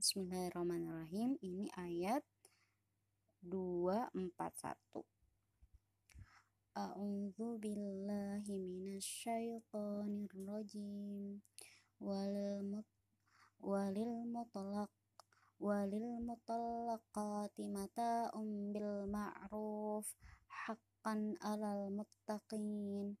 Bismillahirrahmanirrahim. Ini ayat 241. A'udzu billahi minasyaitonir rajim. Walil walil mutlaq walil mutallaqati mata'um bil ma'ruf haqqan 'alal muttaqin.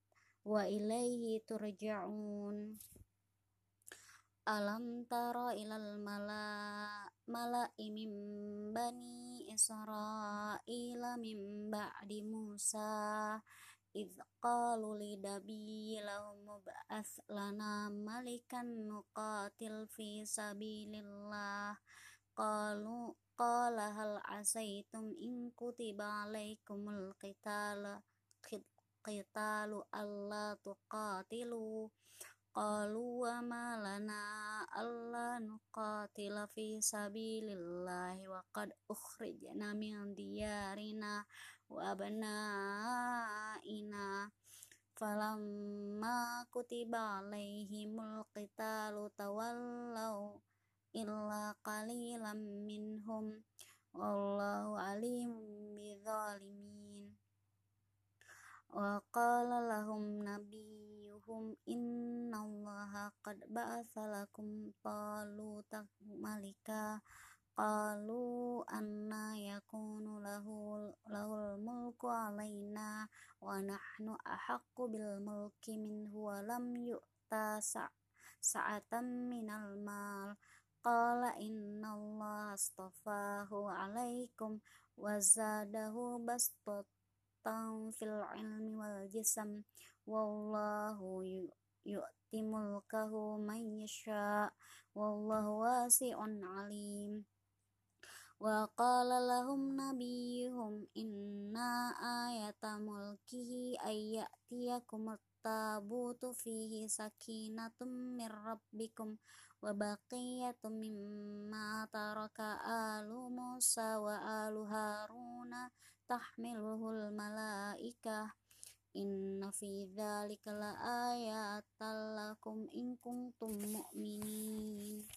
wa ilaihi turja'un. Alam tara ilal mala mala'i min bani Israila min ba'di Musa. Idh qalu lidabi lahum mub'ath lana malikan nuqatil fi sabilillah. Qalu qala hal asaitum in kutiba alaikumul qitala qitalu alla tuqatilu. Qalu wa ma lana alla nuqatila fi sabilillahi wa qad ukhrijna min diyarina wa abnaina. Falamma kutiba alaihimul qitalu tawallaw illa qalilan minhum. Wallahu alim bidzalimin Wa qala lahum nabiyuhum innallaha qad ba'atha lakum taluta malika. Qalu anna yakunu lahu lahul mulku alaina wa nahnu ahaqqu bil mulki minhu wa lam yu'ta sa'atan minal mal. Qala innallaha astafahu alaikum wa zadahu bastat fil ilmi wal jism wallahu yu'ti mulkahu man yasha wallahu wasi'un alim. Wa qala lahum nabiyuhum inna ayata mulkihi ayyatiyakum tabutu fihi sakinatum mir rabbikum wa baqiyatum mimma taraka alu Musa wa alu Haruna tahmiluhul malaikah. Inna fi dzalika la ayatan lakum in kuntum mu'minin.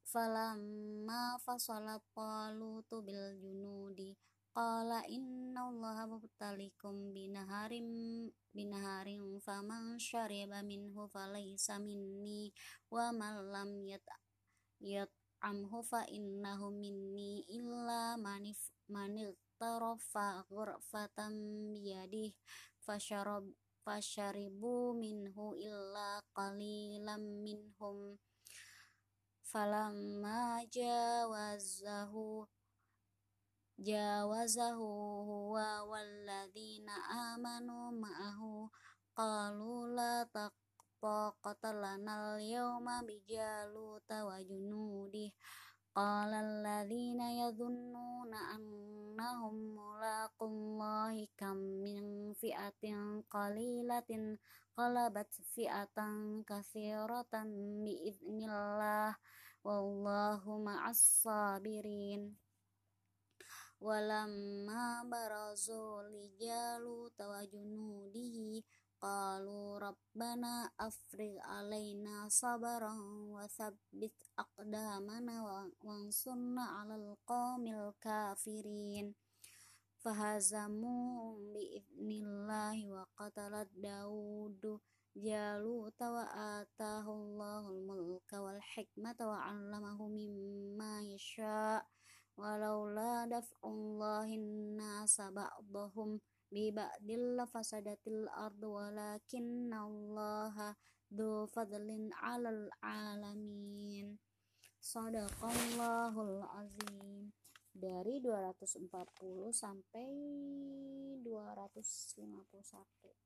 Falamma fasalat Talutu bil junudi. Qala inna allaha mubtalikum binaharim binaharin faman syariba minhu falaysa minni wa man lam yat yat'amhu fa innahu minni illa manif manil tarafa ghurfatan biyadih fasyarab fasyaribu minhu illa qalilan minhum. Falamma jawazahu jawazahu huwa walladzina amanu ma'ahu qalu la taqata lana al-yawma bijaluta wa junudih qala alladzina yadhunnuna annahum mulaqullahi kam min fi'atin qalilatin qalabat fi'atan katsiratan wallahu ma'as sabirin. Walamma barazu lijalut wa junudihi qalu rabbana afrigh alaina sabaran wa thabbit aqdamana wansurna 'alal qawmil kafirin. Fahazamu bi'idnillahi wa qatalat daudu Jaluta wa atahu Allahul mulka wal hikmata wa yasha' walaula daf'ullahin nasa ba'dahum bi ba'dil fasadatil ardu walakinallaha dzu fadlin 'alal 'alamin. Sadaqallahul azim. Dari 240 sampai 251